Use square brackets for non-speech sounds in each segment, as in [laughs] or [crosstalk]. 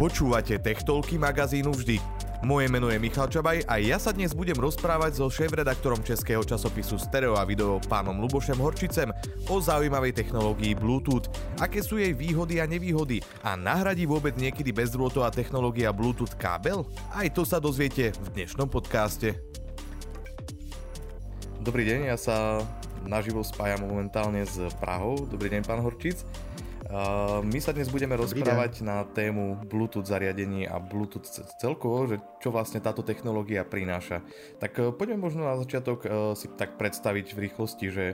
Počúvate Techtolky magazínu vždy. Moje meno je Michal Čabaj a ja sa dnes budem rozprávať so šéf-redaktorom českého časopisu Stereo a video pánom Lubošem Horčicem o zaujímavej technológii Bluetooth, aké sú jej výhody a nevýhody a nahradí vôbec niekedy bezdrôtová technológia Bluetooth kábel? Aj to sa dozviete v dnešnom podcaste. Dobrý deň, ja sa naživo spájam momentálne s Prahou. Dobrý deň, pán Horčic. My sa dnes budeme rozprávať na tému Bluetooth zariadení a Bluetooth celkovo, že čo vlastne táto technológia prináša. Tak e, poďme možno na začiatok e, si tak představit v rychlosti, že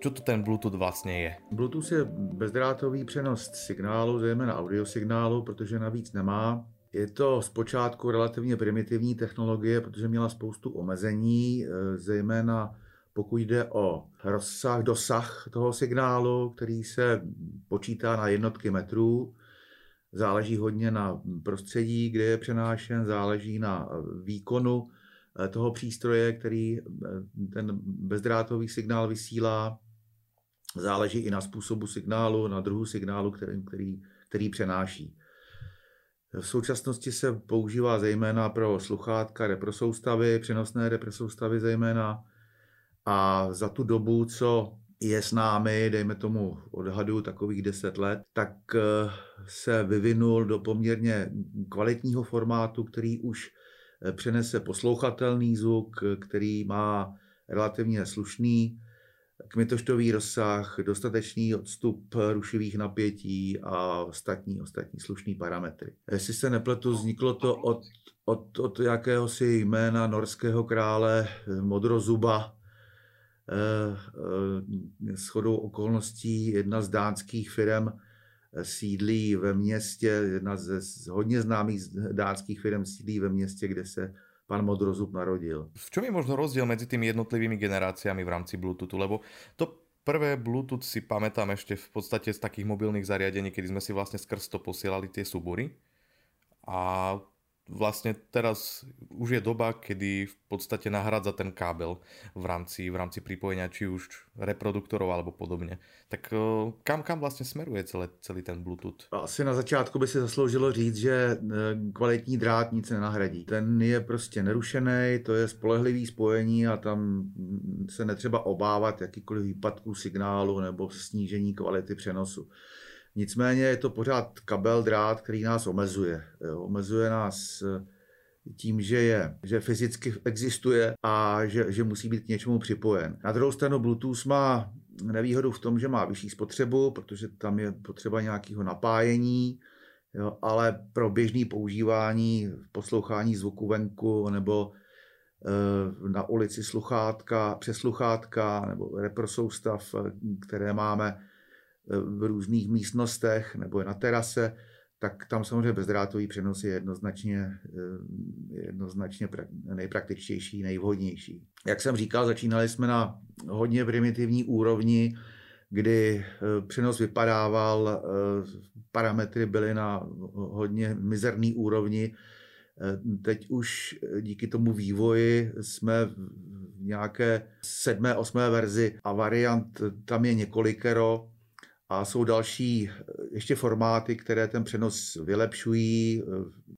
čo to ten Bluetooth vlastně je. Bluetooth je bezdrátový přenos signálu, zejména audiosignálu, protože navíc nemá. Je to zpočátku relativně primitivní technologie, protože měla spoustu omezení, zejména pokud jde o rozsah, dosah toho signálu, který se počítá na jednotky metrů, záleží hodně na prostředí, kde je přenášen, záleží na výkonu eh, toho přístroje, který eh, ten bezdrátový signál vysílá, záleží i na způsobu signálu, na druhu signálu, který, který, který přenáší. V současnosti se používá zejména pro sluchátka reprosoustavy, přenosné reprosoustavy zejména, a za tu dobu, co je s námi, dejme tomu odhadu takových 10 let, tak eh, se vyvinul do poměrně kvalitního formátu, který už eh, přenese poslouchatelný zvuk, který má relativně slušný kmitoštový rozsah, dostatečný odstup rušivých napětí a ostatní, ostatní slušný parametry. Jestli se nepletu, vzniklo to od, od, od jakéhosi jména norského krále Modrozuba, Eh, eh, shodou okolností jedna z dánských firm eh, sídlí ve městě, jedna z hodně známých dánských firm sídlí ve městě, kde se pan Modrozub narodil. V čom je možno rozdíl mezi tými jednotlivými generáciami v rámci Bluetoothu? Lebo to prvé Bluetooth si pamätám ešte v podstate z takých mobilných zariadení, kedy sme si vlastne skrz to posielali tie súbory. A vlastne teraz už je doba, kedy v podstate nahradza ten kábel v rámci, v rámci pripojenia či už reproduktorov alebo podobně. Tak eh, kam, kam vlastně smeruje celé, celý ten Bluetooth? Asi na začátku by se zasloužilo říct, že eh, kvalitní drát nic nenahradí. Ten je prostě nerušený, to je spolehlivý spojení a tam se netřeba obávat jakýkoliv výpadků signálu nebo snížení kvality přenosu. Nicméně je to pořád kabel, drát, který nás omezuje. Omezuje nás eh, tím, že je, že fyzicky existuje a že, že musí být k něčemu připojen. Na druhou stranu Bluetooth má nevýhodu v tom, že má vyšší spotřebu, protože tam je potřeba nějakého napájení, jo, ale pro běžné používání, poslouchání zvuku venku nebo e, na ulici sluchátka, přes sluchátka nebo reprosoustav, eh, které máme v různých místnostech nebo na terase, tak tam samozřejmě bezdrátový přenos je jednoznačně, eh, jednoznačně nejpraktičtější, nejvhodnější. Jak jsem říkal, začínali jsme na hodně primitivní úrovni, kdy eh, přenos vypadával, eh, parametry byly na hodně mizerný úrovni. Teď už díky tomu vývoji jsme v nějaké sedmé, osmé verzi a variant tam je několikero, a jsou další eh, ještě formáty, které ten přenos vylepšují, eh,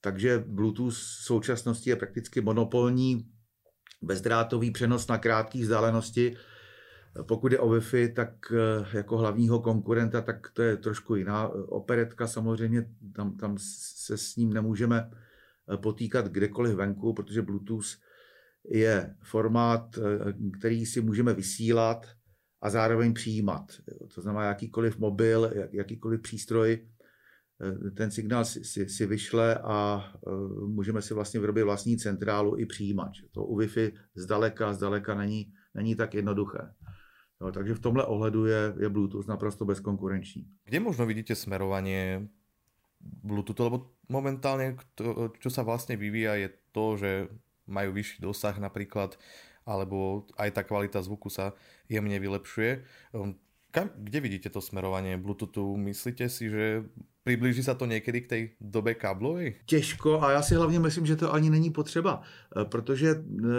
takže Bluetooth v současnosti je prakticky monopolní bezdrátový přenos na krátké vzdálenosti. Pokud je o Wi-Fi, tak eh, jako hlavního konkurenta, tak to je trošku jiná operetka samozřejmě, tam, tam se s ním nemůžeme potýkat kdekoliv venku, protože Bluetooth je formát, který si můžeme vysílat, a zároveň přijímat. To znamená, jakýkoliv mobil, jak, jakýkoliv přístroj, eh, ten signál si, si, si vyšle a uh, můžeme si vlastně vyrobit vlastní centrálu i přijímač. To u Wi-Fi zdaleka, zdaleka není, není tak jednoduché. No, takže v tomhle ohledu je, je Bluetooth naprosto bezkonkurenční. Kde možno vidíte smerování Bluetoothu? Lebo momentálně, čo sa vlastně vyvíja, je to, že mají vyšší dosah například alebo aj tá kvalita zvuku sa jemne vylepšuje. Ehm, kam, kde vidíte to smerování Bluetoothu? Myslíte si, že přiblíží se to někdy k té době káblovej? Těžko a já si hlavně myslím, že to ani není potřeba, eh, protože eh,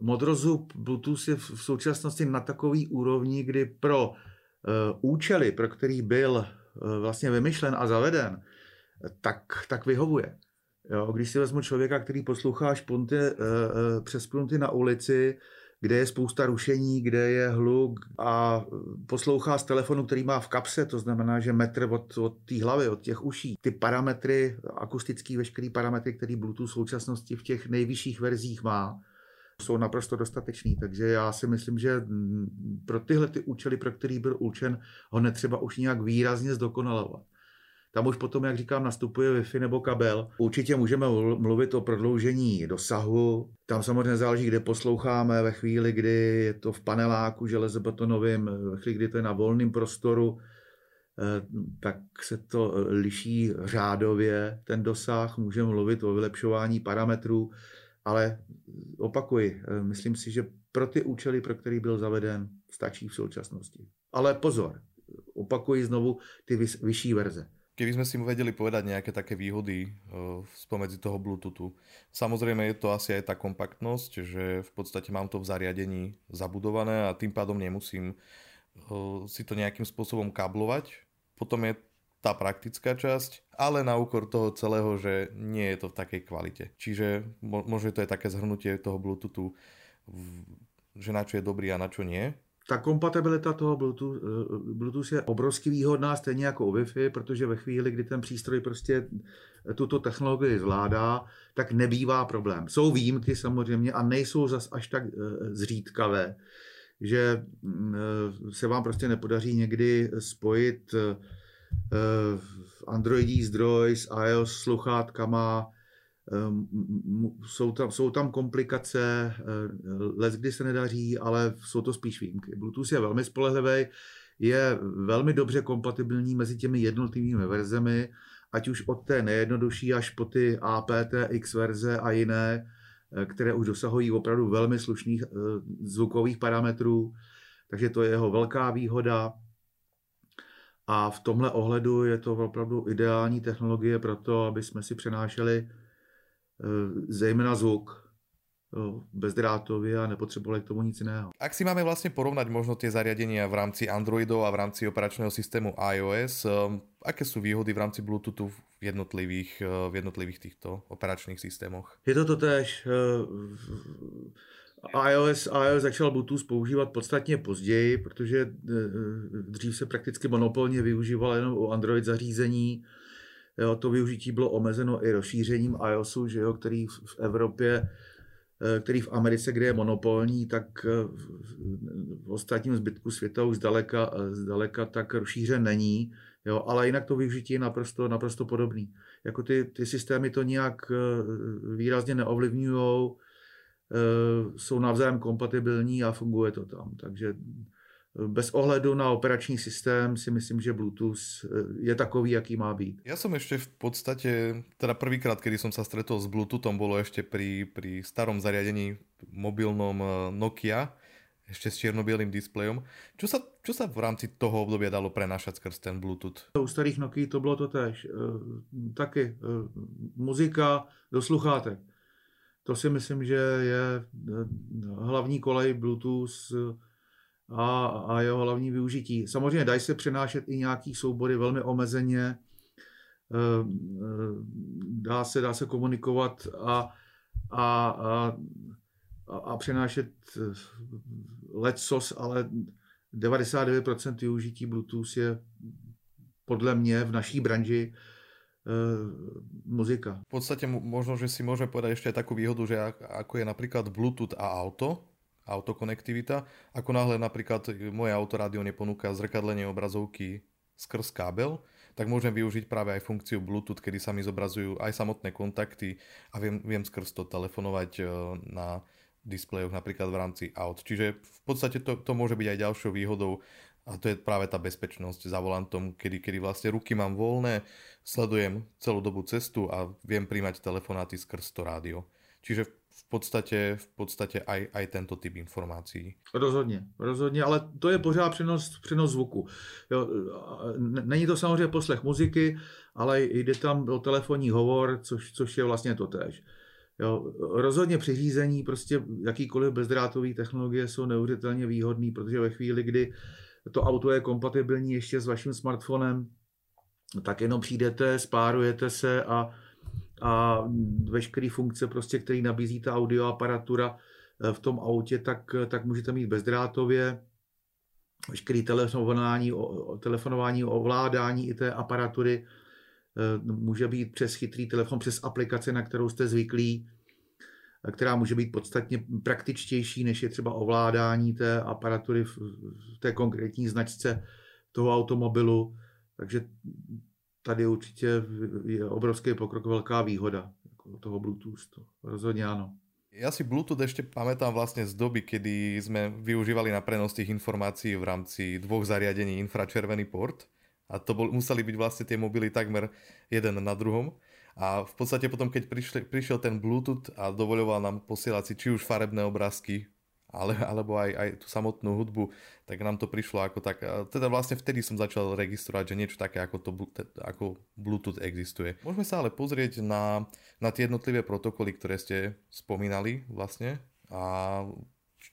modrozub Bluetooth je v současnosti na takový úrovni, kdy pro eh, účely, pro který byl vlastně vymyšlen a zaveden, tak, tak vyhovuje. Jo, když si vezmu člověka, který poslouchá špunty, uh, uh, přes špunty na ulici, kde je spousta rušení, kde je hluk a poslouchá z telefonu, který má v kapse, to znamená, že metr od, od té hlavy, od těch uší. Ty parametry, akustický veškerý parametry, který Bluetooth v současnosti v těch nejvyšších verzích má, jsou naprosto dostatečný. Takže já si myslím, že pro tyhle ty účely, pro který byl určen, ho netřeba už nějak výrazně zdokonalovat. Tam už potom, jak říkám, nastupuje Wi-Fi nebo kabel. Určitě můžeme mluvit o prodloužení dosahu. Tam samozřejmě záleží, kde posloucháme, ve chvíli, kdy je to v paneláku železobetonovým, ve chvíli, kdy to je na volném prostoru, eh, tak se to liší řádově ten dosah. Můžeme mluvit o vylepšování parametrů, ale opakuji, eh, myslím si, že pro ty účely, pro který byl zaveden, stačí v současnosti. Ale pozor, opakuji znovu ty vyšší verze. Keby sme si vedeli povedať nejaké také výhody uh, spomedzi toho Bluetoothu. Samozrejme je to asi aj tá kompaktnosť, že v podstate mám to v zariadení zabudované a tým pádom nemusím uh, si to nejakým spôsobom kablovať. Potom je tá praktická časť, ale na úkor toho celého, že nie je to v takej kvalite. Čiže možno to je také zhrnutie toho Bluetoothu, že na čo je dobrý a na čo nie ta kompatibilita toho Bluetooth, eh, Bluetooth je obrovsky výhodná, stejně jako u Wi-Fi, protože ve chvíli, kdy ten přístroj prostě tuto technologii zvládá, tak nebývá problém. Jsou výjimky samozřejmě a nejsou zas až tak eh, zřídkavé, že mm, eh, se vám prostě nepodaří někdy spojit Androidí zdroj s iOS sluchátkama, jsou tam, jsou tam komplikace, eh, let kdy se nedaří, ale jsou to spíš výjimky. Bluetooth je velmi spolehlivý, je velmi dobře kompatibilní mezi těmi jednotlivými verzemi, ať už od té nejjednodušší až po ty aptX verze a jiné, eh, které už dosahují opravdu velmi slušných eh, zvukových parametrů. Takže to je jeho velká výhoda. A v tomhle ohledu je to opravdu ideální technologie pro to, aby jsme si přenášeli zejména zvuk bezdrátově a nepotřebovali k tomu nic jiného. Ak si máme vlastně porovnať možno tie zariadenia v rámci Androidu a v rámci operačného systému iOS, um, aké sú výhody v rámci Bluetoothu v jednotlivých, v jednotlivých týchto operačných systémoch? Je to totéž. iOS, iOS začal Bluetooth používat podstatně později, protože dřív se prakticky monopolně využíval jenom u Android zařízení Jo, to využití bylo omezeno i rozšířením iOSu, že jo, který v Evropě, eh, který v Americe, kde je monopolní, tak eh, v ostatním zbytku světa už zdaleka, eh, zdaleka tak rozšířen není. Jo, ale jinak to využití je naprosto, naprosto podobný. Jako ty, ty systémy to nějak výrazně neovlivňují, jsou navzájem kompatibilní a funguje to tam. Takže bez ohledu na operační systém si myslím, že Bluetooth eh, je takový, jaký má být. Ja som ešte v podstate, teda prvýkrát, kedy som sa stretol s Bluetoothom, bolo ešte pri, pri starom zariadení mobilnom eh, Nokia, ešte s čierno-bielým displejom. Čo sa, čo sa v rámci toho obdobia dalo prenášať skrz ten Bluetooth? U starých Nokia to bylo to tež. E, taky e, muzika do sluchátek. To si myslím, že je hlavní kolej Bluetooth a, a jeho hlavní využití. Samozřejmě dají se přenášet i nějaký soubory velmi omezeně, eh, eh, dá se, dá se komunikovat a, a, a, a přenášet eh, lecos, ale 99% využití Bluetooth je podle mě v naší branži muzika. V podstate možno, že si môžeme povedať ešte takú výhodu, že ako je napríklad Bluetooth a auto, autokonektivita. Ako náhle napríklad moje autorádio neponúka zrkadlenie obrazovky skrz kábel, tak môžem využiť práve aj funkciu Bluetooth, kedy sa mi zobrazujú aj samotné kontakty a viem, viem skrz to telefonovať e, na displejoch napríklad v rámci aut. Čiže v podstate to, to môže byť aj ďalšou výhodou a to je práve tá bezpečnosť za volantom, kedy, kedy vlastne ruky mám voľné, sledujem celú dobu cestu a viem príjmať telefonáty skrz to rádio. Čiže v podstatě, v podstatě aj, aj tento typ informací. Rozhodně, rozhodně, ale to je pořád přenos, přenos zvuku. Jo, není to samozřejmě poslech muziky, ale jde tam o telefonní hovor, což, což je vlastně to tež. Jo, rozhodně při řízení prostě jakýkoliv bezdrátové technologie jsou neuvěřitelně výhodné, protože ve chvíli, kdy to auto je kompatibilní ještě s vaším smartfonem, tak jenom přijdete, spárujete se a, a veškeré funkce, prostě, které nabízí ta audioaparatura eh, v tom autě, tak, tak můžete mít bezdrátově. Veškeré telefonování, telefonování, ovládání i té aparatury eh, může být přes chytrý telefon, přes aplikaci, na kterou jste zvyklí, eh, která může být podstatně praktičtější, než je třeba ovládání té aparatury v té konkrétní značce toho automobilu. Takže tady určitě je obrovský pokrok, velká výhoda jako toho Bluetooth. To rozhodně ano. Ja si Bluetooth ešte pamätám vlastne z doby, kedy sme využívali na prenos tých informácií v rámci dvoch zariadení infračervený port a to bol, museli byť vlastne tie mobily takmer jeden na druhom. A v podstate potom, keď prišli, prišiel ten Bluetooth a dovoľoval nám posielať si či už farebné obrázky ale, alebo aj, aj tú samotnú hudbu, tak nám to prišlo ako tak, teda vlastne vtedy som začal registrovať, že niečo také ako, to, ako Bluetooth existuje. Môžeme sa ale pozrieť na, na tie jednotlivé protokoly, ktoré ste spomínali vlastne a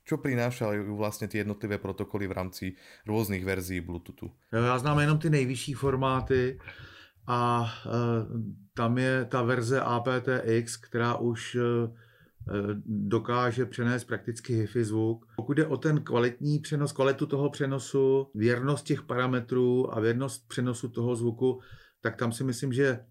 čo prinášajú vlastně ty jednotlivé protokoly v rámci různých verzí Bluetoothu? Já znám jenom ty nejvyšší formáty a e, tam je ta verze aptX, která už e, dokáže přenést prakticky HIFI zvuk. Pokud jde o ten kvalitní přenos, kvalitu toho přenosu, věrnost těch parametrů a věrnost přenosu toho zvuku, tak tam si myslím, že eh,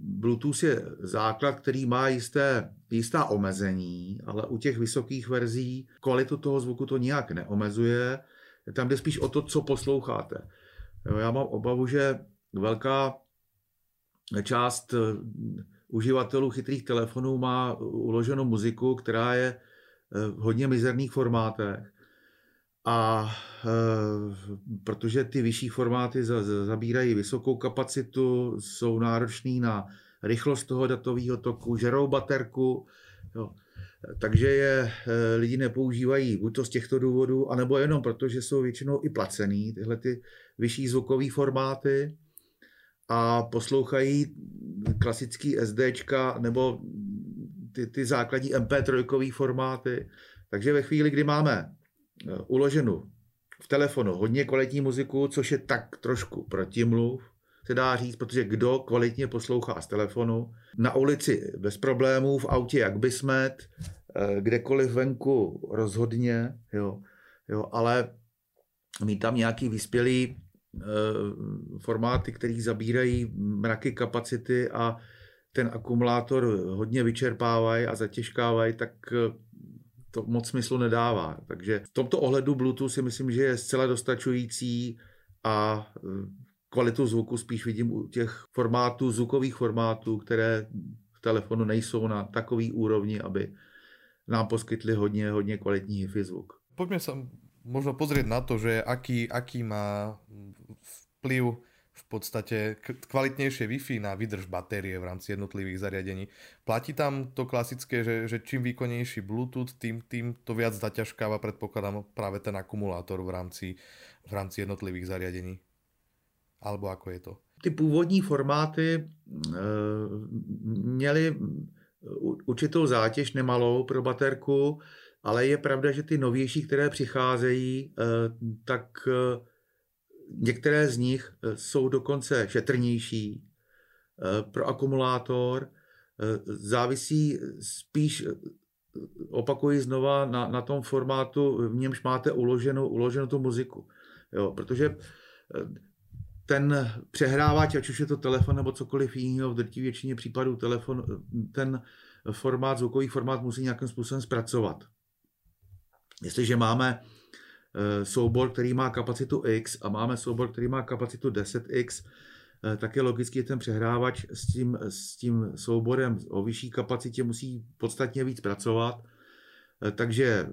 Bluetooth je základ, který má jisté, jistá omezení, ale u těch vysokých verzí kvalitu toho zvuku to nijak neomezuje. Tam jde spíš o to, co posloucháte. Já mám obavu, že velká část eh, uživatelů chytrých telefonů má uloženou muziku, která je eh, v hodně mizerných formátech. A e, protože ty vyšší formáty za, za, zabírají vysokou kapacitu, jsou náročný na rychlost toho datového toku, žerou baterku, jo. takže je e, lidi nepoužívají buď to z těchto důvodů, anebo jenom proto, že jsou většinou i placený tyhle ty vyšší zvukové formáty a poslouchají klasický SDčka nebo ty, ty základní MP3 formáty. Takže ve chvíli, kdy máme eh, uloženou v telefonu hodně kvalitní muziku, což je tak trošku protimluv, se dá říct, protože kdo kvalitně poslouchá z telefonu, na ulici bez problémů, v autě jak by smet, eh, kdekoliv venku rozhodně, jo, jo, ale mít tam nějaký vyspělý formáty, které zabírají mraky kapacity a ten akumulátor hodně vyčerpávají a zatěžkávají, tak eh, to moc smyslu nedává. Takže v tomto ohledu Bluetooth si myslím, že je zcela dostačující a eh, kvalitu zvuku spíš vidím u těch formátů, zvukových formátů, které v telefonu nejsou na takový úrovni, aby nám poskytli hodně, hodně kvalitní HIFI zvuk. Pojďme se možno pozrieť na to, že aký, aký má vplyv v podstate kvalitnejšie Wi-Fi na vydrž batérie v rámci jednotlivých zariadení. Platí tam to klasické, že, že čím výkonnejší Bluetooth, tým, tým to viac zaťažkáva, predpokladám, práve ten akumulátor v rámci, v rámci jednotlivých zariadení. Alebo ako je to? Ty původní formáty e, měly určitou zátěž nemalou pro baterku, ale je pravda, že ty novější, které přicházejí, eh, tak eh, některé z nich eh, jsou dokonce šetrnější pro akumulátor. Závisí spíš, opakuji znova, na, na tom formátu, v němž máte uloženou, uloženou tu muziku. Jo, protože ten přehrávač, ať už je to telefon nebo cokoliv jiného, v drtí většině případů telefon, ten formát, zvukový formát musí nějakým způsobem zpracovat. Jestliže máme eh, soubor, který má kapacitu X a máme soubor, který má kapacitu 10X, eh, tak je logicky, ten přehrávač s tím, s tím souborem o vyšší kapacitě musí podstatně víc pracovat. Eh, takže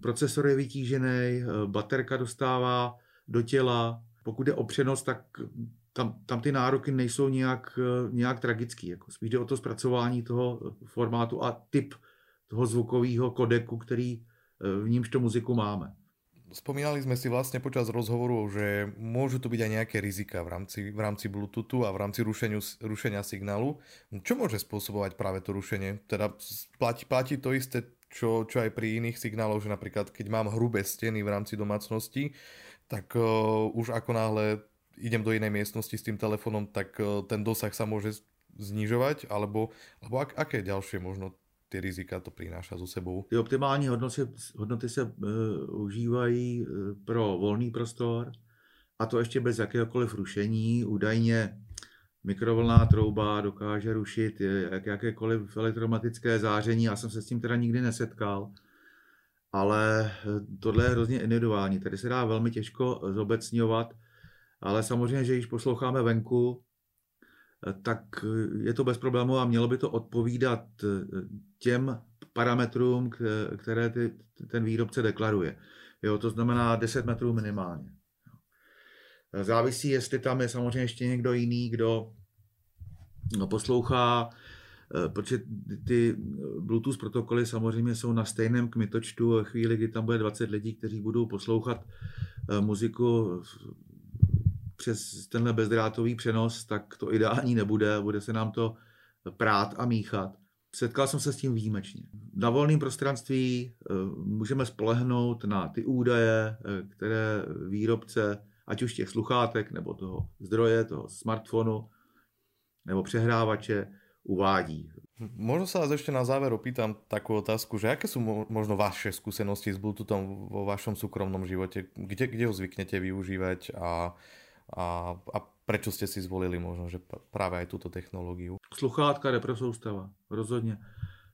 procesor je vytížený, baterka dostává do těla. Pokud je o přenos, tak tam, tam ty nároky nejsou nějak, nějak tragický. Jako spíš jde o to zpracování toho formátu a typ toho zvukového kodeku, který v nímž tu muziku máme. Spomínali sme si vlastne počas rozhovoru, že môžu tu byť aj nejaké rizika v rámci, v rámci Bluetoothu a v rámci rušeniu, rušenia signálu. Čo môže spôsobovať práve to rušenie? Teda platí, platí to isté, čo, čo aj pri iných signáloch, že napríklad keď mám hrubé steny v rámci domácnosti, tak uh, už ako náhle idem do inej miestnosti s tým telefónom, tak e, ten dosah sa môže znižovať, alebo, alebo ak, aké ďalšie možno ty rizika to přináší za sebou? Ty optimální hodnoty, hodnoty se uh, užívají uh, pro volný prostor a to ještě bez jakéhokoliv rušení. Údajně mikrovlná trouba dokáže rušit jak, jakékoliv elektromatické záření. Já jsem se s tím teda nikdy nesetkal, ale tohle je hrozně individuální. Tady se dá velmi těžko zobecňovat, ale samozřejmě, že když posloucháme venku, tak je to bez problému a mělo by to odpovídat těm parametrům, které ty, ten výrobce deklaruje. Jo, to znamená 10 metrů minimálně. Závisí, jestli tam je samozřejmě ještě někdo jiný, kdo no, poslouchá, eh, protože ty Bluetooth protokoly samozřejmě jsou na stejném kmitočtu chvíli, kdy tam bude 20 lidí, kteří budou poslouchat eh, muziku přes tenhle bezdrátový přenos, tak to ideální nebude, bude se nám to prát a míchat. Setkal jsem se s tím výjimečně. Na volném prostranství eh, můžeme spolehnout na ty údaje, které výrobce ať už těch sluchátek, nebo toho zdroje, toho smartfonu, nebo přehrávače uvádí. Možno sa vás ešte na záver opýtam takú otázku, že aké sú možno vaše skúsenosti s Bluetoothom vo vašom súkromnom živote? Kde, kde ho zvyknete využívať a, a, a prečo ste si zvolili možno, že práve aj túto technológiu? Sluchátka, reprosoustava, rozhodně.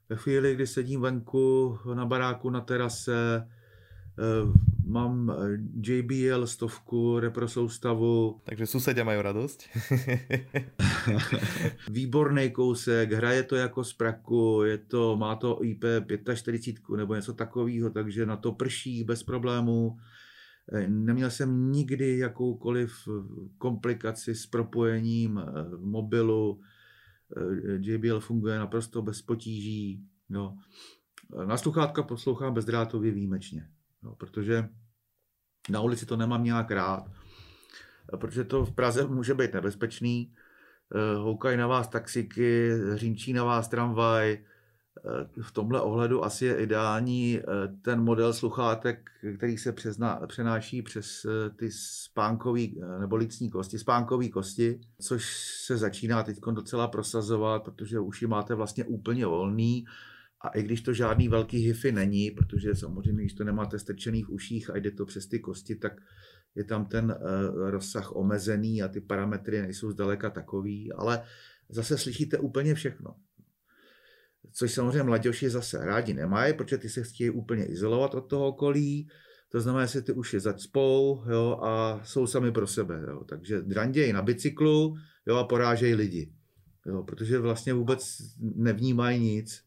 Ve chvíli, kdy sedím venku na baráku, na terase, Eh, mám eh, JBL stovku, repro soustavu. Takže susedia mají radost. [laughs] Výborný kousek, hraje to jako z praku, je to, má to IP 45 nebo něco takového, takže na to prší bez problémů. Eh, neměl jsem nikdy jakoukoliv komplikaci s propojením mobilu. JBL funguje naprosto bez potíží. No. Na sluchátka poslouchám bezdrátově výjimečně. No, protože na ulici to nemám nějak rád, protože to v Praze může být nebezpečný. Eh, houkají na vás taxiky, řínčí na vás tramvaj. Eh, v tomhle ohledu asi je ideální eh, ten model sluchátek, který se přezná, přenáší přes ty spánkový nebo licní kosti, spánkové kosti, což se začíná teď docela prosazovat, protože uši máte vlastně úplně volný a i když to žádný velký hyfy není, protože samozřejmě, když to nemáte strčený v uších a jde to přes ty kosti, tak je tam ten rozsah omezený a ty parametry nejsou zdaleka takový, ale zase slyšíte úplně všechno. Což samozřejmě mladěši zase rádi nemají, protože ty se chtějí úplně izolovat od toho okolí, to znamená, že ty uši zacpou jo, a jsou sami pro sebe. Jo. Takže drandějí na bicyklu jo, a porážejí lidi. Jo, protože vlastně vůbec nevnímají nic.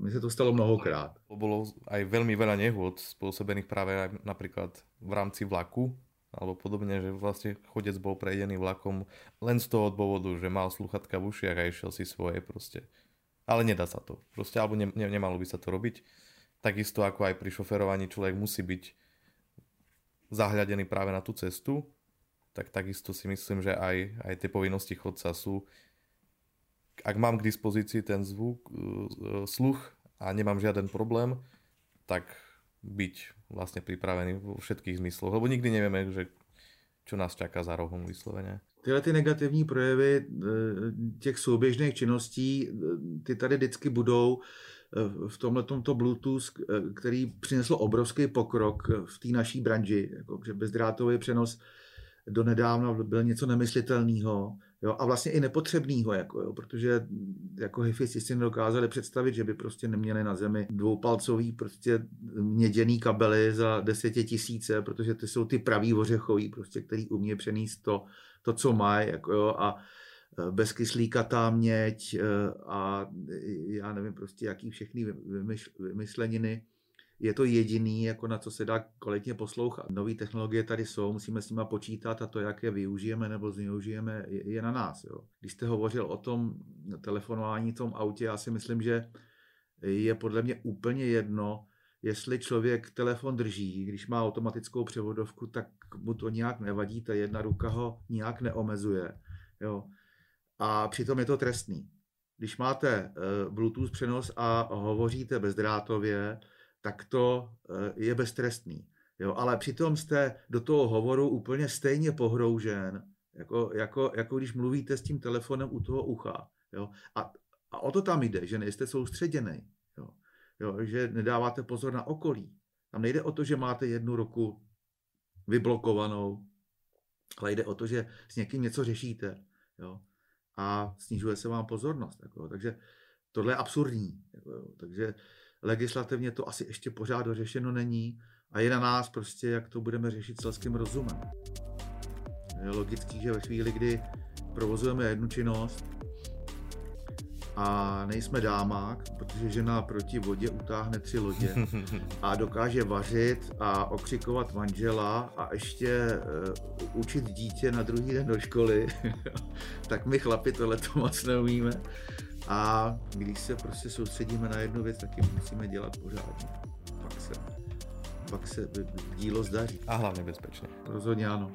Mi se to stalo mnohokrát. Bolo aj veľmi veľa nehôd spôsobených práve aj napríklad v rámci vlaku, alebo podobne, že vlastne chodec bol prejdený vlakom len z toho dôvodu, že mal sluchatka v ušiach a išiel si svoje proste. Ale nedá sa to. Proste, alebo ne, ne, nemalo by sa to robiť. Takisto ako aj pri šoferovaní človek musí byť zahľadený práve na tú cestu, tak takisto si myslím, že aj, aj tie povinnosti chodca sú ak mám k dispozícii ten zvuk, eh, sluch a nemám žiaden problém, tak byť vlastne pripravený vo všetkých zmysloch, lebo nikdy nevieme, že čo nás čaká za rohom vysloveně. Tyhle ty negativní projevy eh, těch souběžných činností, eh, ty tady vždycky budou v tomhle tomto Bluetooth, který přinesl obrovský pokrok v té naší branži, jako, že bezdrátový přenos do nedávna byl něco nemyslitelného Jo, a vlastně i nepotřebného, jako, jo, protože jako hifisti si nedokázali představit, že by prostě neměli na zemi dvoupalcový prostě měděný kabely za deseti tisíce, protože ty jsou ty pravý ořechový, prostě, který umí přenést to, to co mají, jako, jo, a e, bezkyslíkatá měď e, a já nevím prostě jaký všechny vymyšleniny je to jediný, jako na co se dá kvalitně poslouchat. Nové technologie tady jsou, musíme s nimi počítat a to, jak je využijeme nebo zneužijeme, je, je na nás. Jo. Když jste hovořil o tom telefonování v tom autě, já si myslím, že je podle mě úplně jedno, jestli člověk telefon drží, když má automatickou převodovku, tak mu to nějak nevadí, ta jedna ruka ho nějak neomezuje. Jo. A přitom je to trestný. Když máte uh, Bluetooth přenos a hovoříte bezdrátově, tak to eh, je beztrestný. Jo, ale přitom jste do toho hovoru úplně stejně pohroužen, Jako, jako, jako když mluvíte s tím telefonem u toho ucha. Jo? A, a o to tam jde, že nejste soustředěný. Jo? Jo? Že nedáváte pozor na okolí. Tam nejde o to, že máte jednu ruku vyblokovanou, ale jde o to, že s někým něco řešíte. Jo? A snižuje se vám pozornost. Jako, takže tohle je absurdní. Jako? Takže legislativně to asi ještě pořád dořešeno není a je na nás prostě, jak to budeme řešit selským rozumem. Je logický, že ve chvíli, kdy provozujeme jednu činnost a nejsme dámák, protože žena proti vodě utáhne tři lodě [laughs] a dokáže vařit a okřikovat manžela a ještě uh, učit dítě na druhý den do školy, [laughs] tak my chlapi tohle to moc neumíme. A když se prostě soustředíme na jednu věc, tak ji musíme dělat pořádně. Pak se, pak se dílo zdaří. A hlavně bezpečně. Rozhodně ano.